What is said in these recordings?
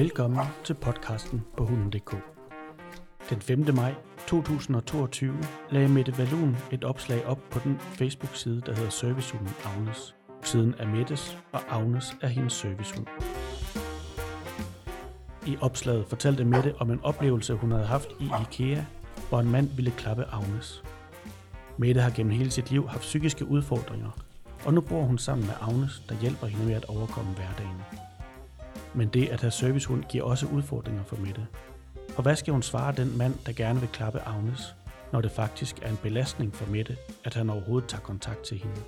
Velkommen til podcasten på hunden.dk. Den 5. maj 2022 lagde Mette Valun et opslag op på den Facebook-side, der hedder Servicehunden Agnes. Siden er Mettes, og Agnes er hendes servicehund. I opslaget fortalte Mette om en oplevelse, hun havde haft i IKEA, hvor en mand ville klappe Agnes. Mette har gennem hele sit liv haft psykiske udfordringer, og nu bor hun sammen med Agnes, der hjælper hende med at overkomme hverdagen. Men det at have servicehund giver også udfordringer for Mette. For hvad skal hun svare den mand, der gerne vil klappe Agnes, når det faktisk er en belastning for Mette, at han overhovedet tager kontakt til hende?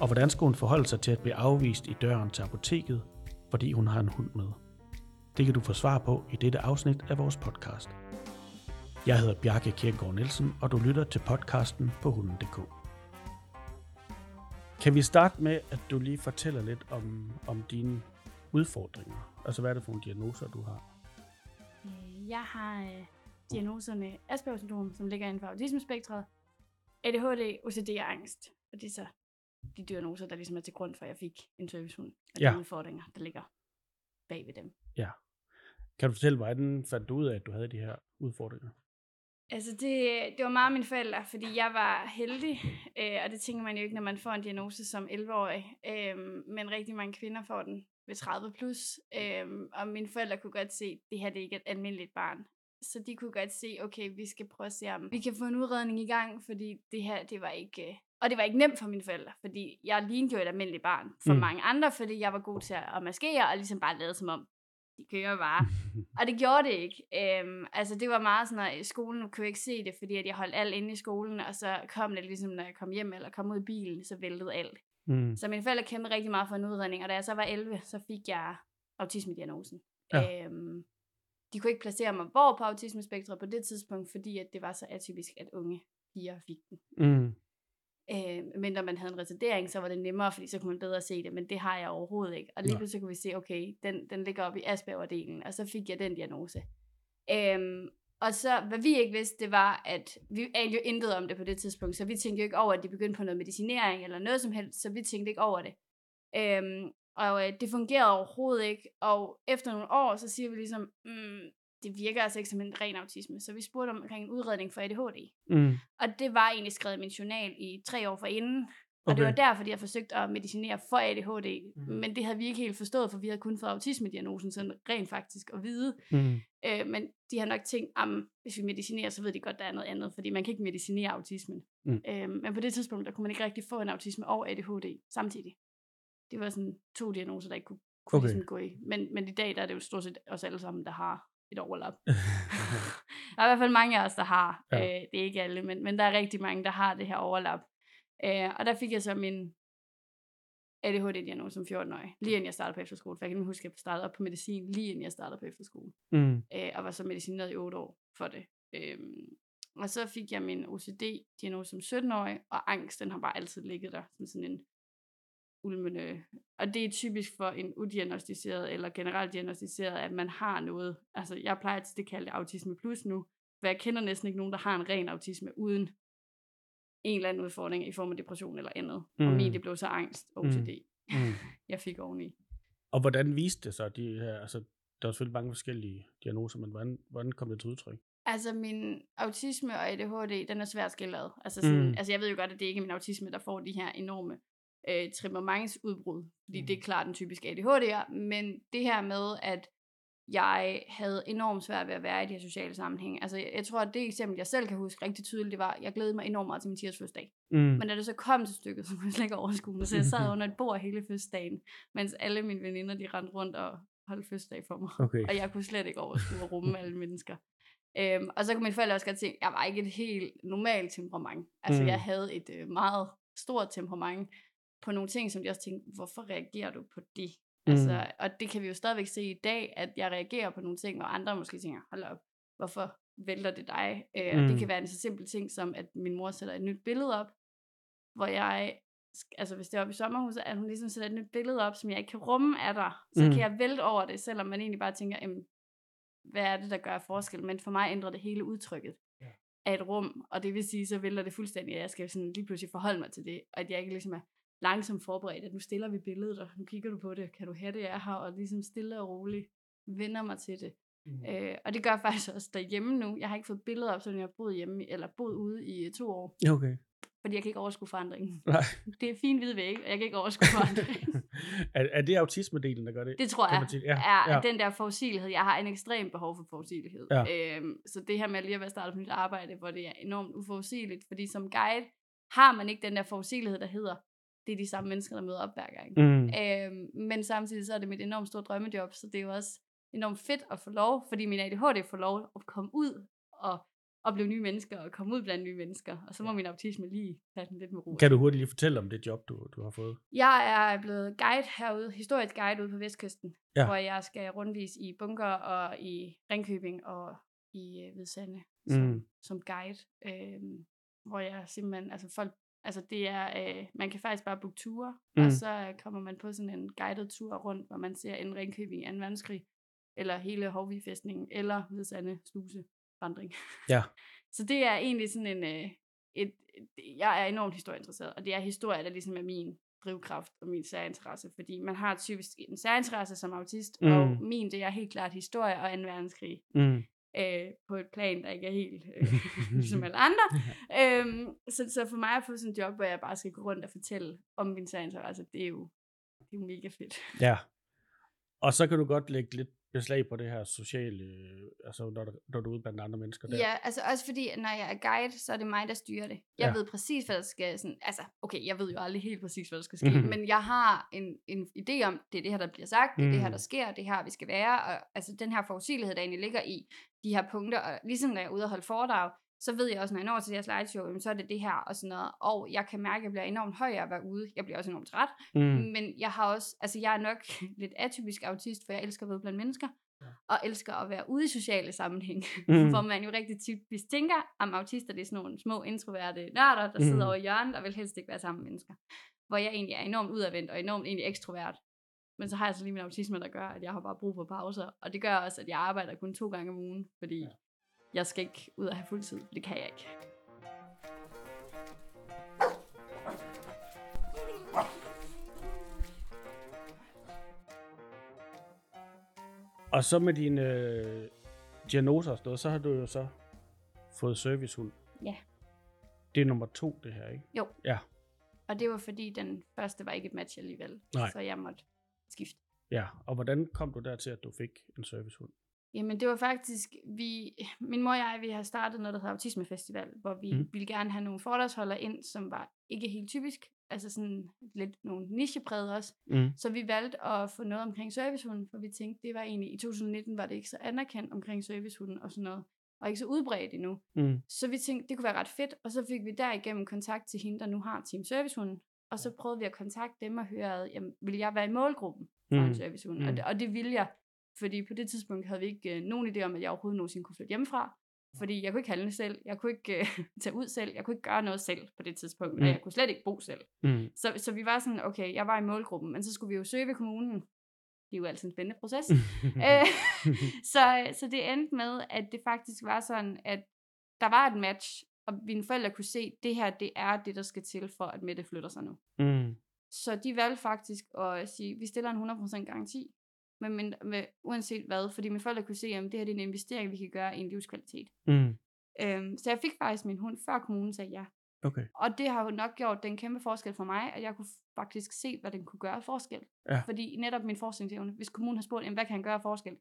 Og hvordan skal hun forholde sig til at blive afvist i døren til apoteket, fordi hun har en hund med? Det kan du få svar på i dette afsnit af vores podcast. Jeg hedder Bjarke Kierkegaard Nielsen, og du lytter til podcasten på hunden.dk. Kan vi starte med, at du lige fortæller lidt om, om dine udfordringer? Altså, hvad er det for nogle diagnoser, du har? Øh, Jeg har øh, diagnoserne Asperger syndrom, som ligger inden for autismespektret, ADHD, OCD og angst. Og det er så de diagnoser, der ligesom er til grund for, at jeg fik en servicehund. Og Ja. de udfordringer, der ligger bag ved dem. Kan du fortælle, hvordan fandt du ud af, at du havde de her udfordringer? Altså det, det var meget mine forældre, fordi jeg var heldig, øh, og det tænker man jo ikke, når man får en diagnose som 11-årig. Øh, men rigtig mange kvinder får den ved 30 plus, øh, og mine forældre kunne godt se, at det her det er ikke et almindeligt barn. Så de kunne godt se, okay, vi skal prøve at se, om vi kan få en udredning i gang, fordi det her, det var ikke... øh, Og det var ikke nemt for mine forældre, fordi jeg lignede jo et almindeligt barn for Mm. mange andre, fordi jeg var god til at maskere, og ligesom bare lade som om, de kører bare. Og det gjorde det ikke. Øhm, altså det var meget sådan, at skolen kunne ikke se det, fordi at jeg holdt alt inde i skolen, og så kom det ligesom, når jeg kom hjem eller kom ud i bilen, så væltede alt. Mm. Så mine forældre kæmpede rigtig meget for en udredning, og da jeg så var 11, så fik jeg autismediagnosen. Ja. Øhm, de kunne ikke placere mig hvor på autismespektret på det tidspunkt, fordi at det var så atypisk, at unge piger fik den. Mm. Øh, men når man havde en retardering, så var det nemmere, fordi så kunne man bedre se det, men det har jeg overhovedet ikke. Og lige pludselig kunne vi se, okay, den, den ligger oppe i Asperger-delen, og så fik jeg den diagnose. Øhm, og så, hvad vi ikke vidste, det var, at vi anede jo intet om det på det tidspunkt, så vi tænkte jo ikke over, at de begyndte på noget medicinering eller noget som helst, så vi tænkte ikke over det. Øhm, og øh, det fungerede overhovedet ikke, og efter nogle år, så siger vi ligesom, mm, det virker altså ikke som en ren autisme, så vi spurgte om omkring en udredning for ADHD. Mm. Og det var egentlig skrevet i min journal i tre år forinden. Og Okay. det var derfor, de havde forsøgt at medicinere for ADHD. Mm. Men det havde vi ikke helt forstået, for vi havde kun fået autismediagnosen sådan rent faktisk at vide. Mm. Øh, men de har nok tænkt, at hvis vi medicinerer, så ved de godt, der er noget andet. Fordi man kan ikke medicinere autismen. Mm. Øh, men på det tidspunkt, der kunne man ikke rigtig få en autisme og ADHD samtidig. Det var sådan to diagnoser, der ikke kunne, kunne Okay. ligesom gå i. Men, men i dag, der er det jo stort set os alle sammen, der har et overlap. Der er i hvert fald mange af os, der har. Ja. Øh, det er ikke alle, men, men der er rigtig mange, der har det her overlap. Øh, og der fik jeg så min ADHD-diagnose som 14-årig, lige inden jeg startede på efterskole. For jeg kan huske, at jeg startede op på medicin, lige inden jeg startede på efterskole. Mm. Øh, og var så medicineret i 8 år for det. Øh, og så fik jeg min OCD-diagnose som 17-årig, og angst, den har bare altid ligget der, som sådan en ulmende. Og det er typisk for en udiagnostiseret eller generelt diagnostiseret, at man har noget. Altså, jeg plejer til det kalde autisme plus nu, for jeg kender næsten ikke nogen, der har en ren autisme uden en eller anden udfordring i form af depression eller andet. Mm. Og min, det blev så angst OCD, mm. Mm. jeg fik oveni. Og hvordan viste det sig, de her, altså, der er selvfølgelig mange forskellige diagnoser, men hvordan, hvordan kom det til udtryk? Altså min autisme og ADHD, den er svært skildret. Altså, sådan, Mm. altså jeg ved jo godt, at det ikke er min autisme, der får de her enorme øh, temperamentsudbrud, fordi mm. det er klart den typiske ADHD'er, men det her med, at jeg havde enormt svært ved at være i de her sociale sammenhænge. Altså jeg, jeg tror, at det eksempel, jeg selv kan huske rigtig tydeligt, det var, at jeg glædede mig enormt meget til min 10 fødselsdag. Mm. Men da det så kom til stykket, så kunne jeg slet ikke overskue så jeg sad under et bord hele fødselsdagen, mens alle mine veninder, de rendte rundt og holdt fødselsdag for mig Okay. og jeg kunne slet ikke overskue at rumme alle mennesker. Øhm, og så kunne mine forældre også godt se, at jeg var ikke et helt normalt temperament. Altså mm. jeg havde et øh, meget stort temperament på nogle ting, som de også tænkte, hvorfor reagerer du på det? Mm. Altså, og det kan vi jo stadigvæk se i dag, at jeg reagerer på nogle ting, hvor andre måske tænker, hold op, hvorfor vælter det dig? Øh, og Mm. det kan være en så simpel ting som, at min mor sætter et nyt billede op, hvor jeg, altså hvis det er oppe i sommerhuset, at hun ligesom sætter et nyt billede op, som jeg ikke kan rumme af dig, så Mm. mm. kan jeg vælte over det, selvom man egentlig bare tænker, jamen, hvad er det, der gør forskel? Men for mig ændrer det hele udtrykket Ja. af et rum, og det vil sige, så vælter det fuldstændig, at jeg skal sådan lige pludselig forholde mig til det, og at jeg ikke ligesom er langsomt forberedt, at nu stiller vi billedet, og nu kigger du på det, kan du have det, jeg har, og ligesom stille og roligt vender mig til det. Mm. Øh, og det gør jeg faktisk også derhjemme nu. Jeg har ikke fået billeder op, selvom jeg har boet hjemme, eller boet ude i øh, to år. Okay. Fordi jeg kan ikke overskue forandringen. Nej. Det er fint hvide væg, og jeg kan ikke overskue forandringen. er, er det autisme-delen, der gør det? Det tror jeg sige- ja, er ja. den der forudsigelighed. Jeg har en ekstrem behov for forudsigelighed. Ja. Øhm, så det her med lige at være startet på mit arbejde, hvor det er enormt uforudsigeligt, fordi som guide har man ikke den der forudsigelighed, der hedder, det er de samme mennesker, der møder op hver gang. Mm. Øhm, men samtidig så er det mit enormt store drømmejob, så det er jo også enormt fedt at få lov, fordi min ADHD får lov at komme ud og opleve nye mennesker, og komme ud blandt nye mennesker, og så må min autisme lige tage den lidt med ro. Kan du hurtigt lige fortælle om det job, du, du har fået? Jeg er blevet guide herude, historisk guide ude på Vestkysten, Ja. ja. hvor jeg skal rundvis i bunker og i Ringkøbing og i øh, Hvidsande som, Mm. som guide, øhm, hvor jeg simpelthen, altså folk, altså det er, øh, man kan faktisk bare booke ture, mm. Og så øh, kommer man på sådan en guided tur rundt, hvor man ser en Ringkøbing i 2. verdenskrig, eller hele Hovvig-fæstningen, eller Hvidsande sluse vandring. Ja. Så det er egentlig sådan en, øh, et, et, jeg er enormt historieinteresseret, og det er historie, der ligesom er min drivkraft og min særinteresse, fordi man har typisk en særinteresse som autist, mm. og min, det er helt klart historie og 2. verdenskrig, Mm. Øh, på et plan, der ikke er helt øh, ligesom alle andre. øhm, så, så for mig at få sådan en job, hvor jeg bare skal gå rundt og fortælle om min særinteresse, det er jo, det er jo mega fedt. Ja. Og så kan du godt lægge lidt beslag på det her sociale, øh, altså når, du- når du er ude blandt andre mennesker der. Ja, altså også fordi, når jeg er guide, så er det mig, der styrer det. Jeg Ja. ved præcis, hvad der skal... Sådan, altså, okay, jeg ved jo aldrig helt præcis, hvad der skal ske, Mhm. mm-hmm. men jeg har en, en idé om, det er det her, der bliver sagt, det er det her, der sker, det er her, vi skal være, og altså den her forudsigelighed, der egentlig ligger i de her punkter, og ligesom når jeg er ude og holde foredrag, så ved jeg også, når jeg når til det her slideshow, jamen, så er det det her og sådan noget, og jeg kan mærke, at jeg bliver enormt høj af at være ude. Jeg bliver også enormt træt, Mm. men jeg har også, altså jeg er nok lidt atypisk autist, for jeg elsker at være blandt mennesker, og elsker at være ude i sociale sammenhæng, Mm. hvor man jo rigtig typisk tænker, om autister det er sådan nogle små introverte nørder, der sidder Mm. over i hjørnet, og vil helst ikke være sammen med mennesker. Hvor jeg egentlig er enormt udadvendt og enormt egentlig ekstrovert. Men så har jeg så lige min autisme, der gør, at jeg har bare brug for pauser. Og det gør også, at jeg arbejder kun to gange om ugen, fordi ja. Jeg skal ikke ud og have fuld tid. Det kan jeg ikke. Og så med dine øh, diagnoser og sådan noget, så har du jo så fået servicehund. Ja. Det er nummer to, det her, ikke? Jo. Ja. Og det var fordi, den første var ikke et match alligevel. Nej. Så jeg måtte skifte. Ja, og hvordan kom du dertil, at du fik en servicehund? Jamen, det var faktisk, vi, min mor og jeg, vi har startet noget, der hedder Autisme Festival, hvor vi mm. ville gerne have nogle foredragsholdere ind, som var ikke helt typisk, altså sådan lidt nogle nichepræget også. Mm. Så vi valgte at få noget omkring servicehunden, for vi tænkte, det var egentlig, i 2019 var det ikke så anerkendt omkring servicehunden og sådan noget, og ikke så udbredt endnu. Mm. Så vi tænkte, det kunne være ret fedt, og så fik vi derigennem kontakt til hende, der nu har Team Servicehunden, og så prøvede vi at kontakte dem og høre, jamen, vil jeg være i målgruppen for Mm. en servicehund? Mm. Og, det, og det ville jeg, fordi på det tidspunkt havde vi ikke øh, nogen idé om, at jeg overhovedet nogensinde kunne flytte hjemmefra, fordi jeg kunne ikke handle selv, jeg kunne ikke øh, tage ud selv, jeg kunne ikke gøre noget selv på det tidspunkt, Mm. og jeg kunne slet ikke bo selv. Mm. Så, så vi var sådan, okay, jeg var i målgruppen, men så skulle vi jo søge ved kommunen. Det er jo altid en spændende proces. øh, så, så det endte med, at det faktisk var sådan, at der var et match, og mine forældre kunne se, at det her, det er det, der skal til for, at Mette flytter sig nu. mm. Så de valgte faktisk at sige, vi stiller en 100% garanti, med, med, med, uanset hvad, fordi mine forældre kunne se, at det her det er en investering, vi kan gøre i en livskvalitet. Mm. Øhm, så jeg fik faktisk min hund, før kommunen sagde ja. Okay. Og det har jo nok gjort den kæmpe forskel for mig, at jeg kunne faktisk se, hvad den kunne gøre forskel. Ja. Fordi netop min forskningsevne, hvis kommunen har spurgt, hvad kan han gøre forskel?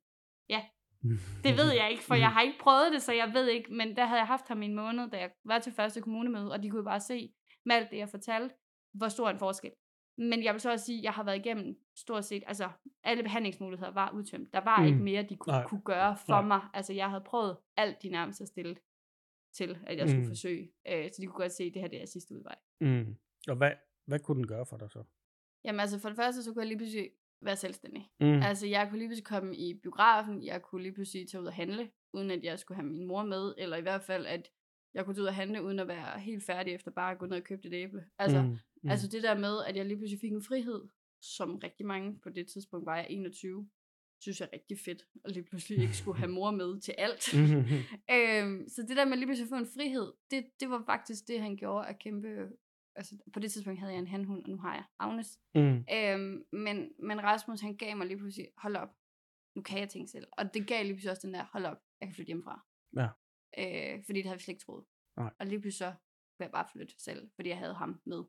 Ja, det ved jeg ikke, for jeg har ikke prøvet det, så jeg ved ikke, men der havde jeg haft ham i en måned, da jeg var til første kommunemøde, og de kunne bare se med alt det, jeg fortalte, hvor stor en forskel. Men jeg vil så også sige, at jeg har været igennem stort set, altså alle behandlingsmuligheder var udtømt. Der var Mm. ikke mere, de kunne, Nej. kunne gøre for Nej. mig. Altså jeg havde prøvet alt de nærmest at stille til, at jeg skulle Mm. mm. forsøge. Øh, så de kunne godt se, at det her det er sidste udvej. Mm. Og hvad, hvad kunne den gøre for dig så? Jamen altså for det første, så kunne jeg lige pludselig være selvstændig. Mm. Altså jeg kunne lige pludselig komme i biografen, jeg kunne lige pludselig tage ud og handle, uden at jeg skulle have min mor med, eller i hvert fald, at jeg kunne tage ud og handle, uden at være helt færdig efter bare at gå ned og købe et æble. Altså, mm. mm. altså det der med, at jeg lige pludselig fik en frihed, som rigtig mange på det tidspunkt var jeg 21, synes jeg er rigtig fedt, og lige pludselig ikke skulle have mor med til alt. Mm. øhm, så det der med lige pludselig at få en frihed, det, det var faktisk det, han gjorde at kæmpe... Altså, på det tidspunkt havde jeg en handhund, og nu har jeg Agnes. Mm. Øhm, men, men Rasmus, han gav mig lige pludselig, hold op, nu kan jeg tænke selv. Og det gav lige pludselig også den der, hold op, jeg kan flytte hjemmefra. Ja. Øh, fordi det havde vi slet ikke troet. Nej. Og lige pludselig så kunne jeg bare flytte selv, fordi jeg havde ham med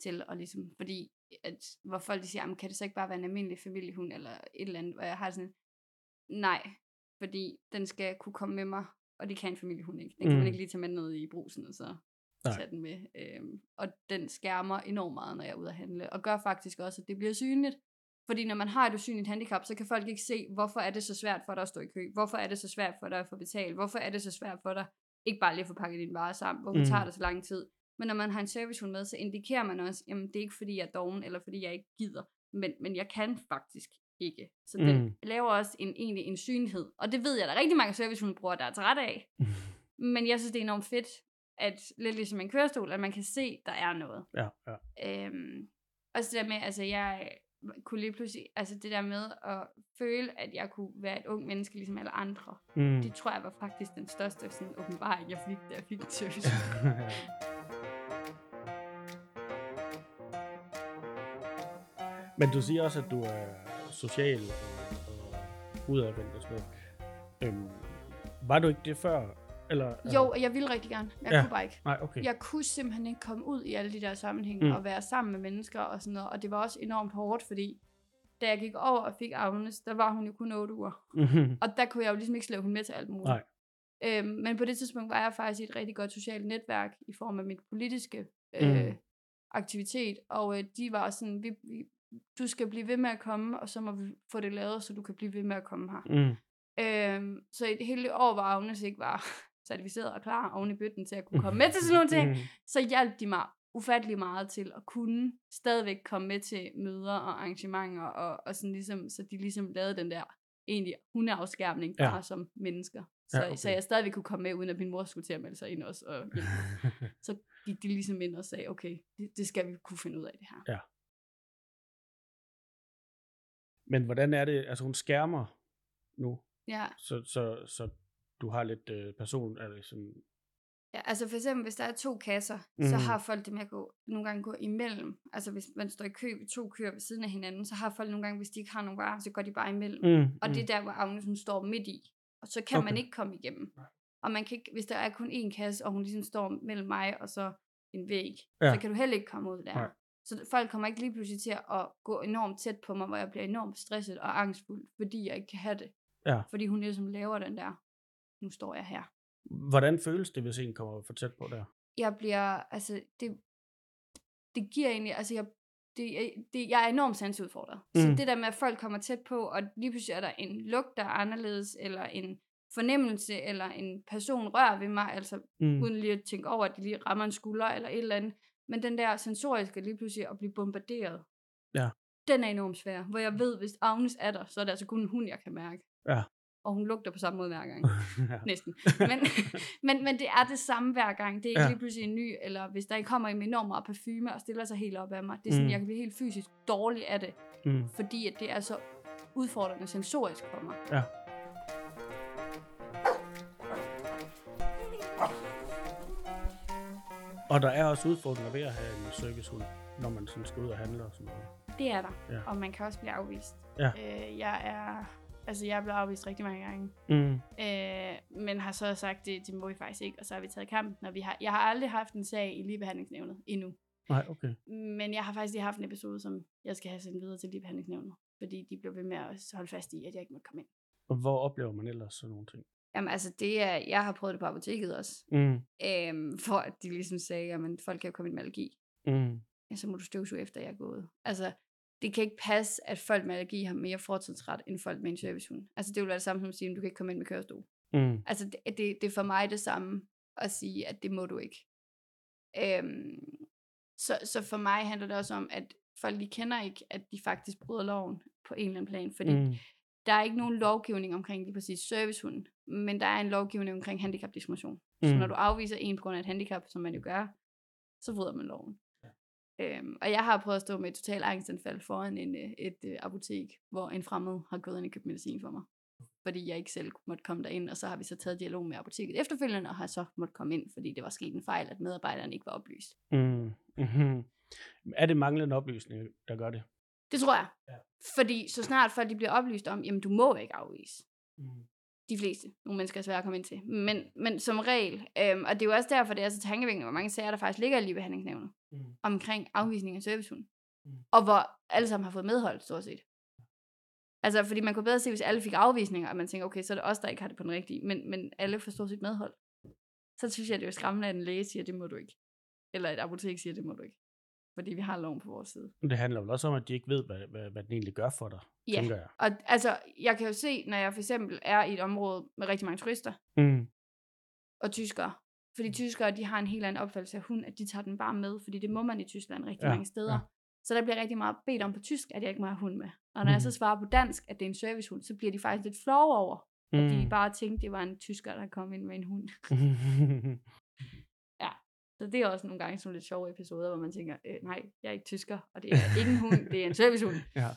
til, og ligesom, fordi, at, hvor folk de siger, "Jamen, kan det så ikke bare være en almindelig familiehund, eller et eller andet, og jeg har sådan, nej, fordi den skal kunne komme med mig, og det kan en familiehund ikke. Den kan Mm. man ikke lige tage med ned i brusen, og så Nej. tage den med. Øhm, og den skærmer enormt meget, når jeg er ude at handle, og gør faktisk også, at det bliver synligt. Fordi når man har et usynligt handicap, så kan folk ikke se, hvorfor er det så svært for dig at stå i kø? Hvorfor er det så svært for dig at få betalt? Hvorfor er det så svært for dig ikke bare lige at få pakket dine varer sammen? Hvorfor Mm. tager det så lang tid? Men når man har en servicehund med, så indikerer man også, jamen det er ikke fordi jeg er doven, eller fordi jeg ikke gider, men, men jeg kan faktisk ikke. Så den Mm. laver også en, egentlig en synlighed. Og det ved jeg, der er rigtig mange servicehundebrugere, der er træt af. Men jeg synes, det er enormt fedt, at lidt ligesom en kørestol, at man kan se, der er noget. Ja, ja. Øhm, også det der med, altså jeg kunne lige pludselig, altså det der med at føle, at jeg kunne være et ung menneske, ligesom alle andre, Mm. det tror jeg var faktisk den største sådan, åbenbaring, jeg fik, da jeg fik service. Men du siger også, at du er social og, og udadvendt og sådan noget. Øhm, var du ikke det før? Eller, jo, jeg ville rigtig gerne. Jeg Ja. kunne bare ikke. Nej, okay. Jeg kunne simpelthen ikke komme ud i alle de der sammenhænge Mm. og være sammen med mennesker og sådan noget. Og det var også enormt hårdt, fordi da jeg gik over og fik Agnes, der var hun jo kun 8 uger. Mhm. Og der kunne jeg jo ligesom ikke slæve hende med til alt muligt. Nej. Øhm, men på det tidspunkt var jeg faktisk i et rigtig godt socialt netværk i form af mit politiske øh, Mm. aktivitet. Og øh, de var sådan, vi, vi, du skal blive ved med at komme, og så må vi få det lavet, så du kan blive ved med at komme her. Mm. Øhm, så i det hele år, hvor Agnes ikke var certificeret og klar oven i bøtten til at kunne komme med til sådan nogle ting, Mm. så hjalp de mig ufattelig meget til at kunne stadigvæk komme med til møder og arrangementer, og, og sådan ligesom, så de ligesom lavede den der egentlig hundeafskærmning Ja. bare som mennesker. Så, Ja, ja, okay. så jeg stadigvæk kunne komme med, uden at min mor skulle til at melde sig ind også. Og så gik de ligesom ind og sagde, okay, det, det skal vi kunne finde ud af det her. Men hvordan er det? Altså hun skærmer nu, Ja, så, så, så du har lidt øh, person, eller sådan, ja altså for eksempel, hvis der er to kasser, mm. så Mhm. har folk det med at gå, nogle gange gå imellem. Altså hvis man står i kø ved to køer ved siden af hinanden, så har folk nogle gange, hvis de ikke har nogen varer, så går de bare imellem. mm, Og det er der, hvor Agnes hun står midt i. Og så kan okay. man ikke komme igennem. Og man kan ikke, hvis der er kun én kasse, og hun ligesom står mellem mig og så en væg, ja. så kan du heller ikke komme ud der. Nej. Så folk kommer ikke lige pludselig til at gå enormt tæt på mig, hvor jeg bliver enormt stresset og angstfuld, fordi jeg ikke kan have det. Ja. Fordi hun ligesom laver den der, nu står jeg her. Hvordan føles det, hvis en kommer for tæt på der? Jeg bliver, altså, det, det giver egentlig, altså jeg, det, det, jeg er enormt sansudfordret. Mm. Så det der med, at folk kommer tæt på, og lige pludselig er der en lugt, der er anderledes, eller en fornemmelse, eller en person rører ved mig, altså Mm. uden lige at tænke over, at de lige rammer en skulder, eller et eller andet. Men den der sensoriske lige pludselig at blive bombarderet, Ja. den er enormt svær. Hvor jeg ved, hvis Agnes er der, så er det altså kun en hund, jeg kan mærke. Ja. Og hun lugter på samme måde hver gang. ja. Næsten. Men, men, men det er det samme hver gang. Det er ikke Ja. lige pludselig en ny, eller hvis der ikke kommer en med enormt meget parfume og stiller sig helt op af mig. Det er sådan, mm. jeg kan blive helt fysisk dårlig af det, Mm. fordi at det er så udfordrende sensorisk for mig. Ja. Og der er også udfordringer ved at have en servicehund, når man sådan skal ud og handle og sådan noget. Det er der. Ja. Og man kan også blive afvist. Ja. Øh, jeg er... Altså, jeg er blevet afvist rigtig mange gange. Mm. Øh, men har så sagt, det, det må vi faktisk ikke, og så har vi taget kampen. Når vi har, jeg har aldrig haft en sag i ligebehandlingsnævnet endnu. Nej, okay. Men jeg har faktisk lige haft en episode, som jeg skal have sendt videre til ligebehandlingsnævnet. Fordi de blev ved med at holde fast i, at jeg ikke måtte komme ind. Og hvor oplever man ellers sådan nogle ting? Jamen altså, det er, jeg har prøvet det på apoteket også. Mm. Øhm, for at de ligesom sagde, at folk kan jo komme ind med allergi. Mm. Ja, så må du støvsuge efter, jeg er gået. Altså, det kan ikke passe, at folk med allergi har mere fortidsret, end folk med en servicehund. Altså, det vil være det samme som at sige, at du kan ikke komme ind med kørestol. Mm. Altså, det, det, det er for mig det samme at sige, at det må du ikke. Øhm, så, så for mig handler det også om, at folk de kender ikke, at de faktisk bryder loven på en eller anden plan. Fordi mm. Mm. der er ikke nogen lovgivning omkring lige præcis servicehunden, men der er en lovgivning omkring handicapdiskrimination. Mm. Så Mm. når du afviser en på grund af et handicap, som man jo gør, så bryder man loven. Øhm, og jeg har prøvet at stå med et totalt angstanfald foran en, øh, et øh, apotek, hvor en fremmed har gået ind og købt medicin for mig. Fordi jeg ikke selv måtte komme derind, og så har vi så taget dialog med apoteket efterfølgende, og har så måtte komme ind, fordi det var sket en fejl, at medarbejderen ikke var oplyst. Mm. Mm-hmm. Er det manglende oplysning, der gør det? Det tror jeg. Ja. Fordi så snart folk de bliver oplyst om, jamen du må ikke afvise. Mm. De fleste. Nogle mennesker er svære at komme ind til. Men, men som regel, øhm, og det er jo også derfor, det er så tankevækkende, hvor mange sager, der faktisk ligger i ligebehandlingsnævnet, Mm. omkring afvisning af servicehund. Mm. Og hvor alle sammen har fået medhold, stort set. Altså, fordi man kunne bedre se, hvis alle fik afvisninger, og man tænker, okay, så er det os, der ikke har det på den rigtige. Men, men alle får stort set medhold. Så synes jeg, det er jo skræmmende, at en læge siger, det må du ikke. Eller et apotek siger, det må du ikke. Fordi vi har loven på vores side. Men Det handler vel også om, at de ikke ved, hvad, hvad, hvad den egentlig gør for dig, Ja. tænker jeg. Og altså, jeg kan jo se, når jeg for eksempel er i et område med rigtig mange turister Mm. og tyskere. Fordi tyskere, de har en helt anden opfattelse af hund, at de tager den bare med, fordi det må man i Tyskland rigtig Ja, mange steder. ja. Så der bliver rigtig meget bedt om på tysk, at jeg ikke må have hund med. Og når jeg så Mhm. svarer på dansk, at det er en servicehund, så bliver de faktisk lidt flove over, Mm. at de bare tænkte, det var en tysker, der kom ind med en hund. Så det er også nogle gange sådan lidt sjove episoder, hvor man tænker, øh, nej, jeg er ikke tysker, og det er ikke en hund, det er en servicehund. Ja.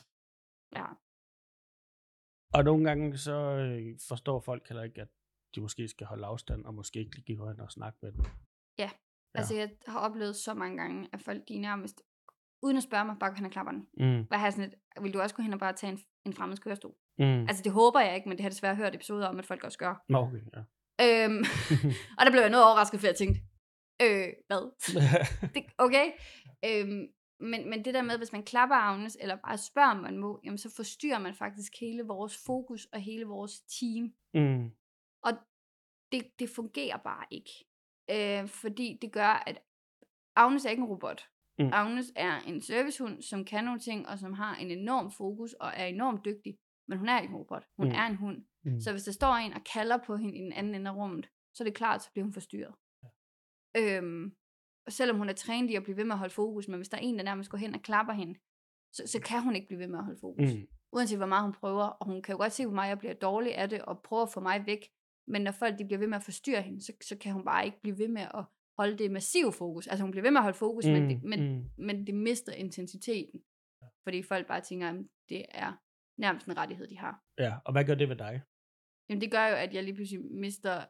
Ja. og nogle gange så øh, forstår folk heller ikke, at de måske skal holde afstand, og måske ikke lige gå hen og snakke med dem. Ja. Altså, jeg har oplevet så mange gange, at folk, de nærmest, uden at spørge mig, bare går hen og klapper den. Mm. Hvad har sådan et, vil du også gå hen og bare tage en, en fremmeds kørestol? Mm. Altså, det håber jeg ikke, men det har desværre hørt episoder om, at folk også gør. Nå, okay, ja. Øhm, og der blev jeg noget overrasket, for jeg tænkte, øh, hvad? det, okay? Øhm, men, men det der med, hvis man klapper Agnes, eller bare spørger, om man må, jamen så forstyrrer man faktisk hele vores fokus og hele vores team. mm. Og det, det fungerer bare ikke. Øh, fordi det gør, at Agnes er ikke en robot. Mm. Agnes er en servicehund, som kan nogle ting, og som har en enorm fokus, og er enormt dygtig. Men hun er ikke en robot. Hun mm. er en hund. Mm. Så hvis der står en og kalder på hende i den anden ende af rummet, så er det klart, så bliver hun forstyrret. Øhm, og selvom hun er trænet i at blive ved med at holde fokus, men hvis der er en, der nærmest går hen og klapper hende, så, så kan hun ikke blive ved med at holde fokus. Mm. Uanset hvor meget hun prøver, og hun kan jo godt se, hvor meget jeg bliver dårlig af det, og prøver at få mig væk. Men når folk de bliver ved med at forstyrre hende, så, så kan hun bare ikke blive ved med at holde det massive fokus. Altså hun bliver ved med at holde fokus, mm. men, det, men, mm. men det mister intensiteten. Fordi folk bare tænker, at det er nærmest en rettighed, de har. Ja, og hvad gør det ved dig? Jamen det gør jo, at jeg lige pludselig mister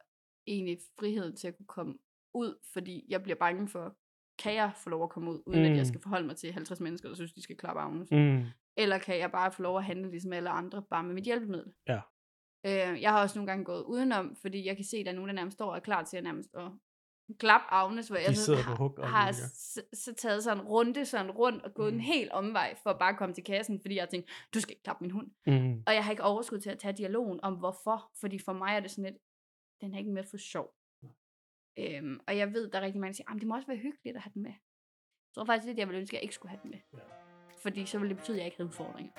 egentlig friheden til at kunne komme ud, fordi jeg bliver bange for, kan jeg få lov at komme ud, uden mm. at Mm. jeg skal forholde mig til 50 mennesker, der synes, de skal klappe Agnes? Mm. Eller kan jeg bare få lov at handle ligesom alle andre, bare med mit hjælpemiddel? Ja. Øh, jeg har også nogle gange gået udenom, fordi jeg kan se, at der er nogen, der nærmest står og er klar til at nærmest at klappe Agnes, hvor De jeg så har, har så, så taget sådan en runde sådan rundt og gået Mm. en hel omvej for at bare komme til kassen, fordi jeg tænkte, du skal ikke klappe min hund. Mm. Og jeg har ikke overskud til at tage dialogen om hvorfor, fordi for mig er det sådan lidt, den er ikke med for sjov. Øhm, og jeg ved, der er rigtig mange, der siger, "Jamen, det må også være hyggeligt at have den med. Jeg tror faktisk lidt, jeg ville ønske, at jeg ikke skulle have den med. Ja. Fordi så ville det betyde, at jeg ikke havde udfordringer.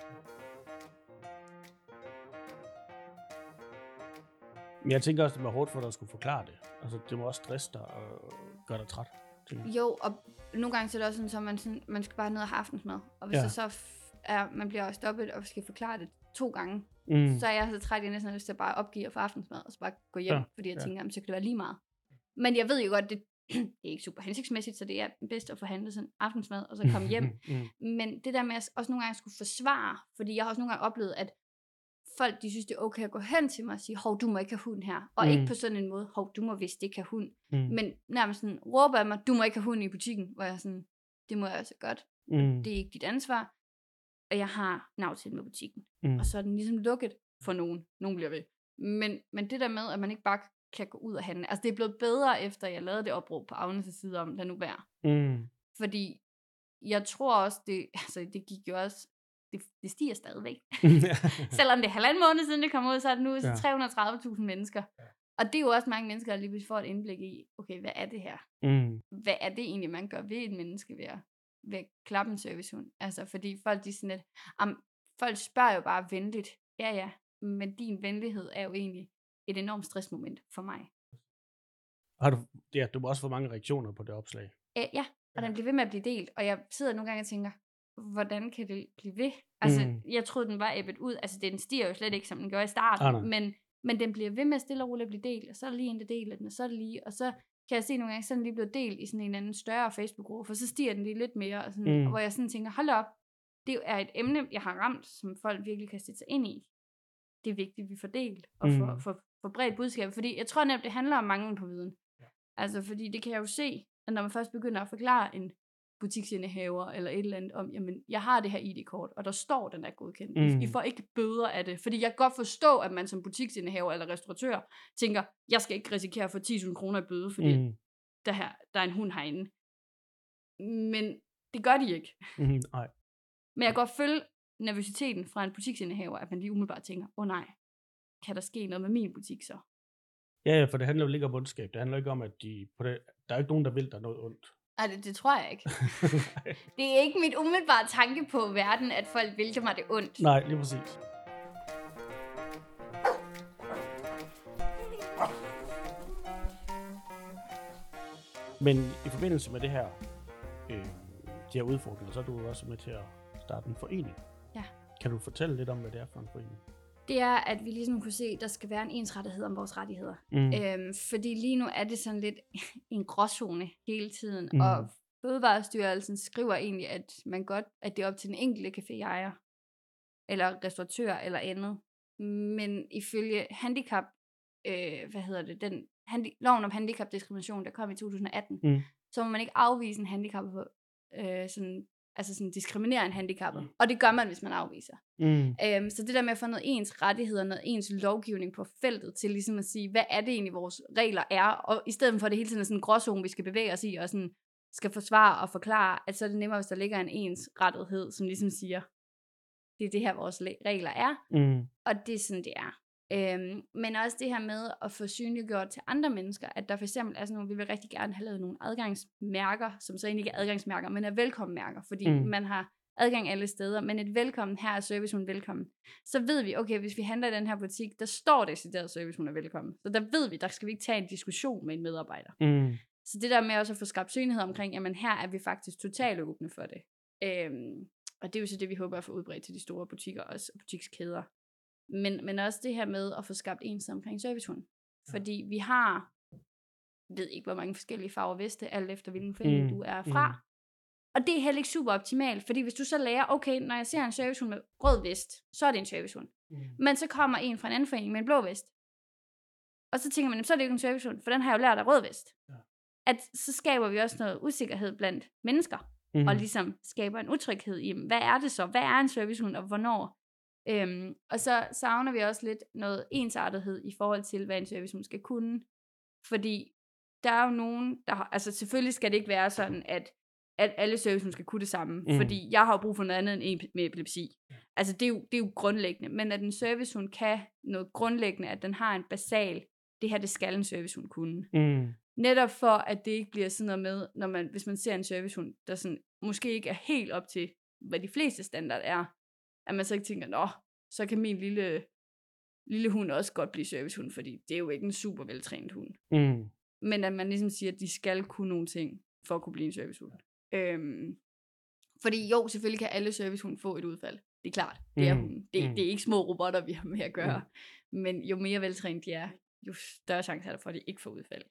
Men jeg tænker også, det være hårdt for dig at skulle forklare det. Altså, det må også stresse dig og gøre dig træt. Jo, og nogle gange så er det også sådan, at man, sådan, man skal bare ned og have aftensmad. Og hvis Ja. der så er, man bliver stoppet og skal forklare det to gange, Mm. så er jeg så træt, at jeg næsten har lyst til at bare opgive og få aftensmad, og så bare gå hjem, Ja, fordi jeg ja. ja. tænker, jamen, så kan det være lige meget. Men jeg ved jo godt, det, det er ikke super hensigtsmæssigt, så det er bedst at få handlet sådan aftensmad, og så komme hjem. mm. Men det der med at også nogle gange skulle forsvare, fordi jeg har også nogle gange oplevet, at folk, de synes, det er okay at gå hen til mig og sige, hov, du må ikke have hund her. Og Mm. ikke på sådan en måde, hov, du må vist ikke have hund. Mm. Men nærmest sådan, råber af mig, du må ikke have hund i butikken. Hvor jeg sådan, det må jeg altså godt. Mm. Det er ikke dit ansvar. Og jeg har en aftale med butikken. Mm. Og så er den ligesom lukket for nogen. Nogen bliver ved. Men, men det der med, at man ikke bare kan gå ud og handle. Altså det er blevet bedre, efter jeg lavede det opråb på Agnes' side om, lad nu være. Mm. Fordi jeg tror også, det, altså det gik jo også, det, det stiger stadigvæk. Selvom det er halvanden måned siden, det kom ud, så er det nu Ja. ja. 330.000 mennesker. Ja. Og det er jo også mange mennesker, der lige pludselig får et indblik i, okay, hvad er det her? mm. Hvad er det egentlig, man gør ved et menneske ved at, ved at klappe en servicehund? Altså, fordi folk, de sådan lidt, am, folk spørger jo bare venligt. Ja, ja, men din venlighed er jo egentlig et enormt stressmoment for mig. Har du, ja, du må også få mange reaktioner på det opslag. Æ, ja, og den bliver ved med at blive delt, og jeg sidder nogle gange og tænker, hvordan kan det blive ved? Altså, Mm. jeg troede, den var æbbet ud. Altså, den stiger jo slet ikke, som den gjorde i starten. Ah, nej. men, men den bliver ved med at stille og roligt at blive delt, og så er der lige en, der deler den, og så er det lige, og så kan jeg se nogle gange, så den lige blevet delt i sådan en anden større Facebook-gruppe, for så stiger den lige lidt mere, og sådan, mm. hvor jeg sådan tænker, hold op, det er et emne, jeg har ramt, som folk virkelig kan sætte sig ind i. Det er vigtigt, at vi får delt, og Mm. får, får, får bredt budskab, fordi jeg tror nemt, det handler om manglen på viden. Altså, fordi det kan jeg jo se, at når man først begynder at forklare en butiksindehaver eller et eller andet om, jamen, jeg har det her ID-kort, og der står, den er godkendt. Mm. I får ikke bøder af det. Fordi jeg kan godt forstå, at man som butiksindehaver eller restauratør tænker, jeg skal ikke risikere at få 10.000 kroner i bøde, fordi. Mm. der, her, der er en hund herinde. Men det gør de ikke. Mm. Nej. Men jeg kan godt følge nervøsiteten fra en butiksindehaver, at man lige umiddelbart tænker, åh oh, nej, kan der ske noget med min butik så? Ja, ja, for det handler jo ikke om ondskab. Det handler ikke om, at de på det, der er ikke nogen, der vil dig noget ondt. Nej, det, det tror jeg ikke. Det er ikke mit umiddelbare tanke på verden, at folk vil mig det ondt. Nej, lige præcis. Men i forbindelse med det her, øh, de her udfordringer, så er du også med til at starte en forening. Ja. Kan du fortælle lidt om, hvad det er for en forening? Det er, at vi ligesom kunne se, at der skal være en ensrettighed om vores rettigheder. Mm. Øhm, fordi lige nu er det sådan lidt en gråzone hele tiden, Mm. og Fødevarestyrelsen skriver egentlig, at man godt, at det er op til den enkelte caféejer, eller restauratør, eller andet. Men ifølge handicap, øh, hvad hedder det, den handi- loven om handicapdiskrimination, der kom i 2018, Mm. så må man ikke afvise en handicap på, øh, sådan, altså sådan diskriminere en handicappet. Mm. Og det gør man, hvis man afviser. Mm. Øhm, så det der med at få noget ens rettigheder, noget ens lovgivning på feltet, til ligesom at sige, hvad er det egentlig, vores regler er, og i stedet for det hele tiden er sådan en gråzone, vi skal bevæge os i, og sådan skal forsvare og forklare, at så er det nemmere, hvis der ligger en ens rettighed, som ligesom siger, det er det her, vores le- regler er, Mm. og det er sådan, det er. Øhm, men også det her med at få synliggjort til andre mennesker, at der for eksempel er sådan nogle, vi vil rigtig gerne have lavet nogle adgangsmærker, som så egentlig ikke er adgangsmærker, men er velkommenmærker, fordi Mm. man har adgang alle steder, men et velkommen, her er servicehund velkommen. Så ved vi, okay, hvis vi handler i den her butik, der står decideret servicehund er velkommen. Så der ved vi, der skal vi ikke tage en diskussion med en medarbejder. Mm. Så det der med også at få skabt synlighed omkring, jamen her er vi faktisk totalt åbne for det. Øhm, og det er jo så det, vi håber at få udbredt til de store butikker også, og butikskæder. Men, men også det her med at få skabt enhed omkring servicehund. Fordi vi har, ved ikke hvor mange forskellige farver veste, alt efter hvilken forening Mm, mm. du er fra. mm. Og det er heller ikke super optimalt, fordi hvis du så lærer, okay, når jeg ser en servicehund med rød vest, så er det en servicehund. Mm. Men så kommer en fra en anden forening med en blå vest. Og så tænker man, "Jamen, så er det jo ikke en servicehund, for den har jeg jo lært af rød vest. Ja. At så skaber vi også noget usikkerhed blandt mennesker, mm. Mm. og ligesom skaber en utryghed i, hvad er det så? Hvad er en servicehund, og hvornår? Øhm, og så savner vi også lidt noget ensartethed i forhold til, hvad en servicehund skal kunne. Fordi der er jo nogen, der har, altså selvfølgelig skal det ikke være sådan, at, at alle servicehunde skal kunne det samme. Mm. Mm. Fordi jeg har jo brug for noget andet end en med epilepsi. Altså det er, jo, det er jo grundlæggende. Men at en servicehund kan noget grundlæggende, at den har en basal, det her det skal en servicehund kunne. Mm. Netop for, at det ikke bliver sådan noget med, når man, hvis man ser en servicehund, der sådan, måske ikke er helt op til, hvad de fleste standard er, at man så ikke tænker, nå, så kan min lille, lille hund også godt blive servicehund, fordi det er jo ikke en super veltrænet hund. Mm. Men at man ligesom siger, at de skal kunne nogle ting, for at kunne blive en servicehund. Øhm, fordi jo, selvfølgelig kan alle servicehunde få et udfald. Det er klart, det er Mm, hunden. Det, mm. det er ikke små robotter, vi har med at gøre. Men jo mere veltrænet de er, jo større chance er der for, at de ikke får udfald.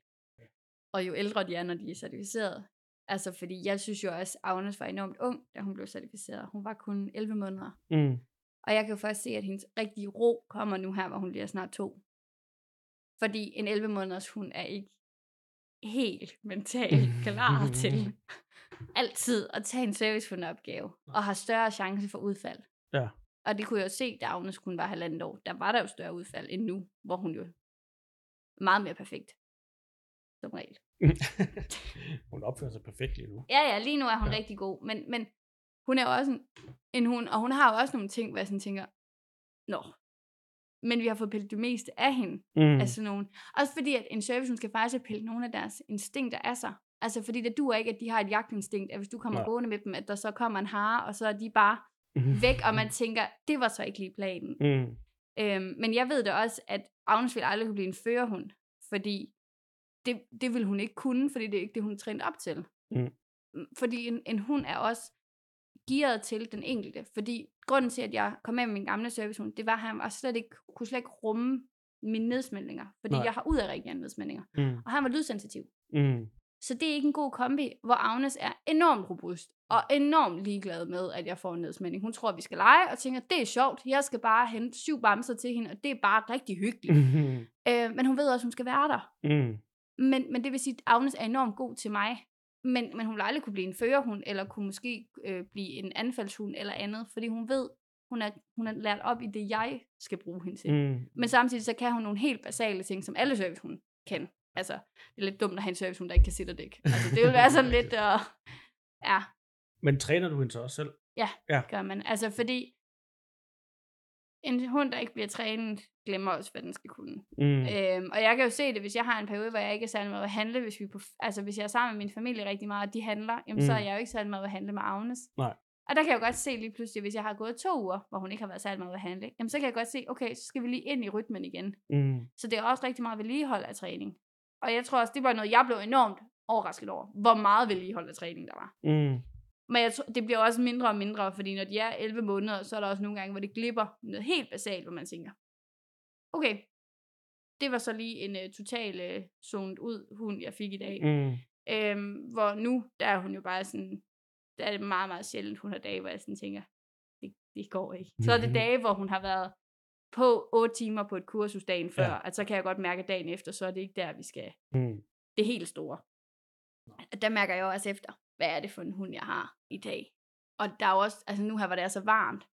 Og jo ældre de er, når de er certificeret. Altså, fordi jeg synes jo også, at Agnes var enormt ung, da hun blev certificeret. Hun var kun 11 måneder. Mm. Og jeg kan jo først se, at hendes rigtige ro kommer nu her, hvor hun bliver snart to. Fordi en 11 måneders hund er ikke helt mentalt klar til altid at tage en servicehundopgave, og har større chance for udfald. Ja. Og det kunne jeg jo se, da Agnes kun var halvandet år. Der var der jo større udfald end nu, hvor hun jo er meget mere perfekt. Som regel. hun opfører sig perfekt lige nu. Ja, ja, lige nu er hun Ja. ja. rigtig god, men, men hun er jo også en, en hund, og hun har jo også nogle ting, hvor jeg sådan tænker, nå, men vi har fået pillet det meste af hende. Mm. Altså nogle, også fordi, at en service skal faktisk pille nogle af deres instinkter af sig. Altså fordi det duer ikke, at de har et jagtinstinkt, at hvis du kommer Nej. gående med dem, at der så kommer en hare, og så er de bare væk, og man tænker, det var så ikke lige planen. Mm. Øhm, men jeg ved da også, at Agnes vil aldrig kunne blive en førerhund, fordi det, det vil hun ikke kunne, fordi det er ikke det, hun er trænet op til. Mm. Fordi en, en hund er også gearet til den enkelte. Fordi grunden til, at jeg kom med med min gamle servicehund, det var, at han var slet ikke, kunne slet ikke rumme mine nedsmeltninger. Fordi Nej. Jeg har udadreagerende nedsmeltninger. Mm. Og han var lydsensitiv. Mm. Så det er ikke en god kombi, hvor Agnes er enormt robust og enormt ligeglad med, at jeg får en nedsmænding. Hun tror, at vi skal lege, og tænker, det er sjovt. Jeg skal bare hente syv bamser til hende, og det er bare rigtig hyggeligt. Mm. Øh, men hun ved også, at hun skal være der. Mm. Men, men det vil sige, at Agnes er enormt god til mig. Men, men hun vil aldrig kunne blive en førerhund, eller kunne måske øh, blive en anfaldshund eller andet, fordi hun ved, hun er, hun er lært op i det, jeg skal bruge hende til. Mm. Men samtidig så kan hun nogle helt basale ting, som alle servicehunde kan. Altså, det er lidt dumt at have en servicehund, der ikke kan sidde og dække. Altså, det vil være sådan lidt, og, ja, Men træner du hende så også selv? gør man. Altså, fordi en hund, der ikke bliver trænet, glemmer også, hvad den skal kunne. Mm. Øhm, og jeg kan jo se det, hvis jeg har en periode, hvor jeg ikke er særlig meget at handle, hvis, vi på, altså hvis jeg er sammen med min familie rigtig meget, og de handler, jamen, mm. så er jeg jo ikke særlig meget at handle med Agnes. Nej. Og der kan jeg jo godt se lige pludselig, hvis jeg har gået to uger, hvor hun ikke har været særlig meget at handle, jamen så kan jeg godt se, okay, så skal vi lige ind i rytmen igen. Mm. Så det er også rigtig meget vedligehold af træning. Og jeg tror også, det var noget, jeg blev enormt overrasket over, hvor meget vedligehold af træning der var. Mm. Men jeg tror, det bliver også mindre og mindre, fordi når de er 11 måneder, så er der også nogle gange, hvor det glipper noget helt basalt, hvor man tænker, okay, det var så lige en uh, total uh, zonet ud hund, jeg fik i dag. Mm. Øhm, hvor nu, der er hun jo bare sådan, der er det meget, meget sjældent, hun har dage, hvor jeg sådan tænker, det, det går ikke. Så er det dage, hvor hun har været på 8 timer på et kursus dagen før, Ja. at så kan jeg godt mærke, at dagen efter, så er det ikke der, vi skal Mm. det helt store. Der mærker jeg også efter, hvad er det for en hund, jeg har i dag. Og der er også, altså nu her, hvor det er så varmt,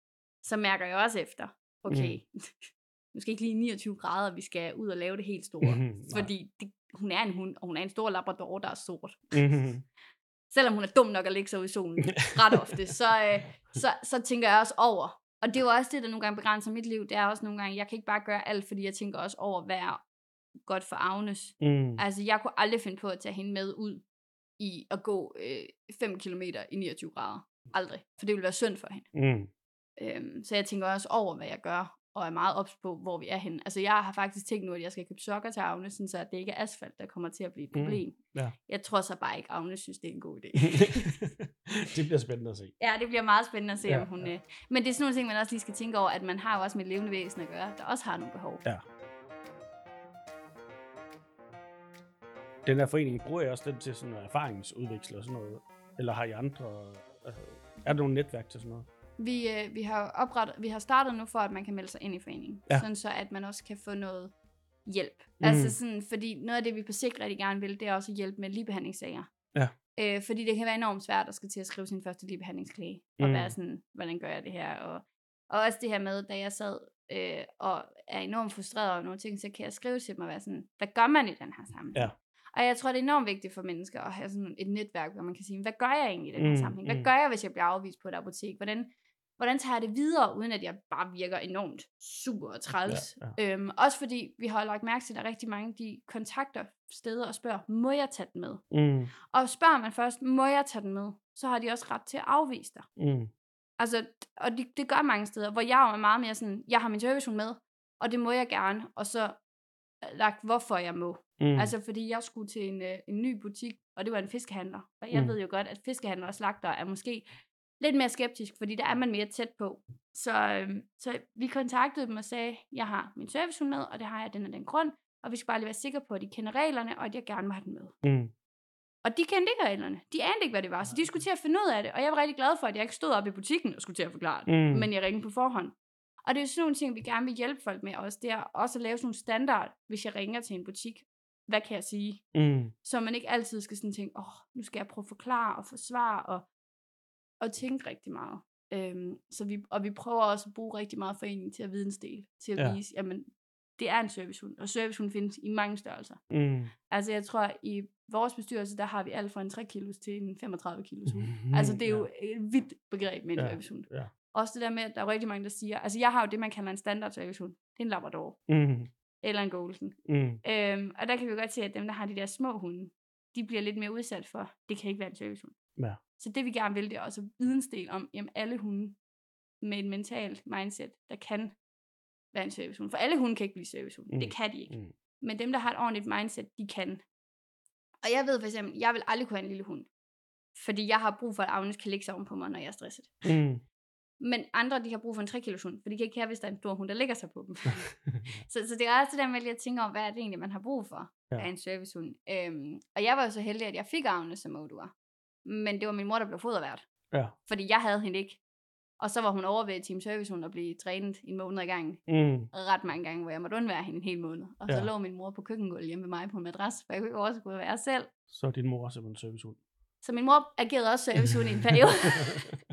så mærker jeg også efter, okay, mm. måske ikke lige 29 grader, vi skal ud og lave det helt store. Nej. fordi det, hun er en hund, og hun er en stor labrador, der er sort. Mm. Selvom hun er dum nok at ligge sig ude i solen ret ofte, så, øh, så, så tænker jeg også over. Og det er jo også det, der nogle gange begrænser mit liv. Det er også nogle gange, jeg kan ikke bare gøre alt, fordi jeg tænker også over, hvad er godt for Agnes. Mm. Altså, jeg kunne aldrig finde på at tage hende med ud i at gå 5 øh, km i 29 grader. Aldrig. For det ville være synd for hende. Mm. Øhm, så jeg tænker også over, hvad jeg gør, og er meget ops på, hvor vi er henne. Altså, jeg har faktisk tænkt nu, at jeg skal købe sokker til Agnes, så at det ikke er asfalt, der kommer til at blive et Mm, problem. ja. Jeg tror så bare ikke, Agnes synes, det er en god idé. det bliver spændende at se. ja, det bliver meget spændende at se, Ja, om hun... ja. Øh... Men det er sådan nogle ting, man også lige skal tænke over, at man har jo også med et levende væsen at gøre, der også har nogle behov. Ja. Den her forening, bruger jeg også den til sådan erfaringsudveksle og sådan noget? Eller har I andre... Altså, er der nogle netværk til sådan noget? Vi, øh, vi, har oprettet, vi har startet nu for, at man kan melde sig ind i foreningen. Ja. Sådan så, at man også kan få noget hjælp. Mm. Altså sådan, fordi noget af det, vi på sigt rigtig gerne vil, det er også at hjælpe med ligebehandlingssager. Ja. Øh, fordi det kan være enormt svært at skal til at skrive sin første ligebehandlingsklage. Og Mm. være sådan, hvordan gør jeg det her? Og, og også det her med, da jeg sad øh, og er enormt frustreret over nogle ting, så kan jeg skrive til dem og være sådan, hvad gør man i den her sammenhæng? Ja. Og jeg tror, det er enormt vigtigt for mennesker at have sådan et netværk, hvor man kan sige, hvad gør jeg egentlig i den her Mm, sammenhæng? Hvad mm. gør jeg, hvis jeg bliver afvist på et apotek? Hvordan, hvordan tager jeg det videre, uden at jeg bare virker enormt super træls? Ja, Ja. Øhm, også fordi vi har lagt mærke til, at der er rigtig mange, de kontakter steder og spørger, må jeg tage den med? Mm. Og spørger man først, må jeg tage den med? Så har de også ret til at afvise dig. Mm. Altså, og det, det gør mange steder, hvor jeg jo er meget mere sådan, jeg har min servicehund med, og det må jeg gerne, og så øh, lagt, hvorfor jeg må. Mm. Altså, fordi jeg skulle til en, øh, en ny butik, og det var en fiskehandler. Og jeg Mm. ved jo godt, at fiskehandler og slagter er måske lidt mere skeptisk, fordi der er man mere tæt på. Så, øhm, så vi kontaktede dem og sagde, jeg har min servicehund med, og det har jeg den og den grund, og vi skal bare lige være sikre på, at de kender reglerne, og at jeg gerne må have den med. Mm. Og de kendte ikke reglerne. De anede ikke, hvad det var, så de skulle til at finde ud af det. Og jeg var rigtig glad for, at jeg ikke stod op i butikken og skulle til at forklare det. Mm. Men jeg ringede på forhånd. Og det er sådan nogle ting, vi gerne vil hjælpe folk med også. Det er også at lave sådan nogle standard, hvis jeg ringer til en butik. Hvad kan jeg sige? Mm. Så man ikke altid skal sådan tænke, åh, oh, nu skal jeg prøve at forklare og forsvare og, og tænke rigtig meget. Øhm, så vi, og vi prøver også at bruge rigtig meget forening til at vidensdele, til at Ja. vise, jamen, det er en servicehund, og servicehund findes i mange størrelser. Mm. Altså jeg tror, i vores bestyrelse, der har vi alt fra en 3 kilos til en 35 kilos hund. Mhm, Altså det er jo ja. et vidt begreb med en ja. servicehund. ja. Også det der med, at der er rigtig mange, der siger, altså jeg har jo det, man kalder en standard servicehund. Det er en labrador, Mm. Eller en golden. Mm. Øhm, og der kan vi godt se, at dem, der har de der små hunde, de bliver lidt mere udsat for, det kan ikke være en servicehund. Ja. Så det vi gerne vil, det er også vidensdel om, jamen alle hunde med et mentalt mindset, der kan være en servicehund. For alle hunde kan ikke blive servicehund. Mm. Det kan de ikke. Mm. Men dem, der har et ordentligt mindset, de kan. Og jeg ved for eksempel, jeg vil aldrig kunne have en lille hund. Fordi jeg har brug for, at Agnes kan ligge sig oven på mig, når jeg er stresset. Mm. Men andre, de har brug for en 3 kilos hund, for de kan ikke have, hvis der er en stor hund, der ligger sig på dem. så, så det er også det der med lige at tænke om, hvad er det egentlig, man har brug for Ja. af en servicehund. Øhm, og jeg var jo så heldig, at jeg fik Agnes som Odua. Men det var min mor, der blev fodervært. Ja. Fordi jeg havde hende ikke. Og så var hun over ved Team Servicehund og blive trænet en måned ad gangen. Mm. Ret mange gange, hvor jeg måtte undvære hende en hel måned. Og så Ja. lå min mor på køkkengulvet hjemme ved mig på en madras, for jeg kunne ikke overskue at være selv. Så din mor simpelthen servicehund. Så min mor agerede også servicehund i en periode.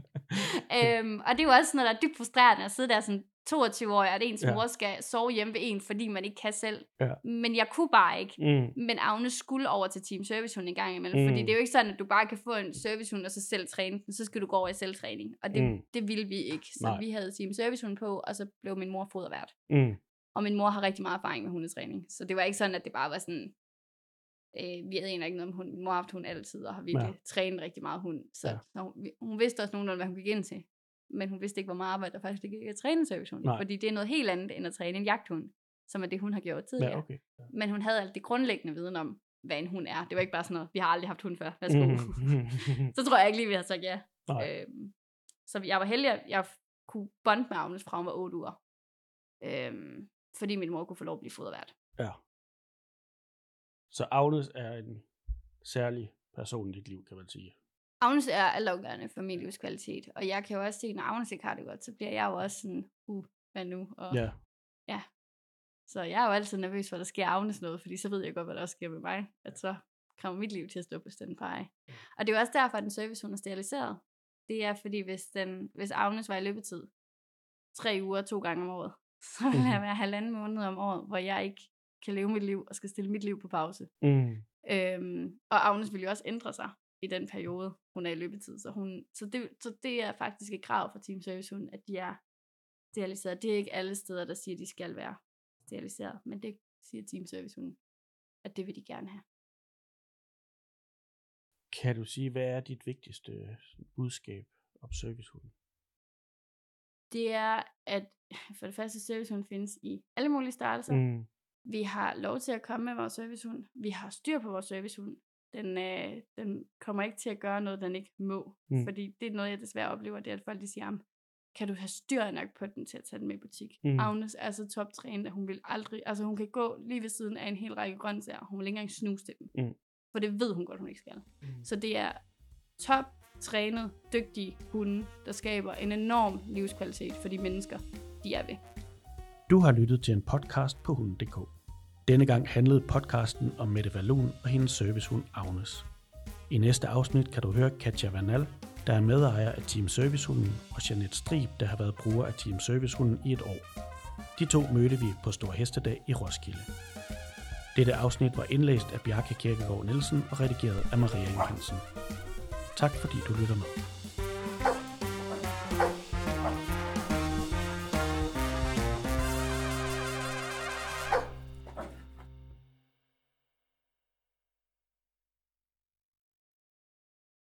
øhm, og det er jo også noget, der er dybt frustrerende at sidde der sådan 22 år, at ens Ja. mor skal sove hjemme ved en, fordi man ikke kan selv. Ja. Men jeg kunne bare ikke. Mm. Men Agnes skulle over til Team Servicehund en gang imellem, mm. fordi det er jo ikke sådan, at du bare kan få en servicehund og så selv træne den, så skal du gå over i selvtræning. Og det, Mm. det ville vi ikke. Så. Nej. vi havde Team Servicehund på, og så blev min mor fodervært. Mm. Og min mor har rigtig meget erfaring med hundetræning. Så det var ikke sådan, at det bare var sådan, øh, vi havde egentlig ikke noget om hund. Min mor har haft hund altid, og har virkelig Ja. trænet rigtig meget hund. Så, Ja. så hun, hun vidste også nogenlunde, hvad hun gik ind til. Men hun vidste ikke, hvor meget arbejde der faktisk ikke at træne en servicehund. Nej. Fordi det er noget helt andet, end at træne en jagthund, som er det, hun har gjort tidligere. Ja, okay. Ja. Men hun havde alt det grundlæggende viden om, hvad en hund er. Det var ikke bare sådan noget, vi har aldrig haft hund før. Værsgo. Mm. så tror jeg ikke lige, vi har sagt ja. Nej. Øhm, så jeg var heldig, at jeg kunne bonde med Agnes fra hun var 8 uger. Øhm, fordi min mor kunne få lov at blive fodervært. Ja. Så Agnes er en særlig person i dit liv, kan man sige. Agnes er altafgørende for min livskvalitet, og jeg kan jo også se, når Agnes ikke har det godt, så bliver jeg jo også sådan, uh, hvad nu? Og, Ja. Så jeg er jo altid nervøs for, at der sker Agnes noget, fordi så ved jeg godt, hvad der også sker med mig, at så kommer mit liv til at stå på standby. Og det er jo også derfor, at den servicehund er steriliseret. Det er fordi, hvis, den, hvis Agnes var i løbetid tre uger to gange om året, så vil jeg Mhm. være halvanden måned om året, hvor jeg ikke kan leve mit liv og skal stille mit liv på pause. Mm. Øhm, og Agnes vil jo også ændre sig i den periode, hun er i løbetid. Så, hun, så, det, så det er faktisk et krav for Team Servicehund, at de er steriliseret. Det er ikke alle steder, der siger, at de skal være steriliseret, men det siger Team Servicehund, at det vil de gerne have. Kan du sige, hvad er dit vigtigste budskab om servicehunden? Det er, at for det første, servicehund findes i alle mulige størrelser. Mm. Vi har lov til at komme med vores servicehund. Vi har styr på vores servicehund. Den, øh, den kommer ikke til at gøre noget, den ikke må. Mm. Fordi det er noget, jeg desværre oplever, det er, at folk de siger, "Jamen, kan du have styr nok på den til at tage den med i butik? Mm. Mm. Agnes er så toptrænet, at hun vil aldrig, altså hun kan gå lige ved siden af en hel række grøntsager, hun vil ikke engang snuse til dem. Mm. For det ved hun godt, hun ikke skal. Mm. Så det er top trænet, dygtige hunde, der skaber en enorm livskvalitet for de mennesker, de er ved. Du har lyttet til en podcast på hunden.dk. Denne gang handlede podcasten om Mette Valun og hendes servicehund Agnes. I næste afsnit kan du høre Katja Vanal, der er medejer af Team Servicehunden, og Janet Strib, der har været bruger af Team Servicehunden i et år. De to mødte vi på Stor Hestedag i Roskilde. Dette afsnit var indlæst af Bjarke Kirkegaard Nielsen og redigeret af Maria Johansen. Tak fordi du lytter med.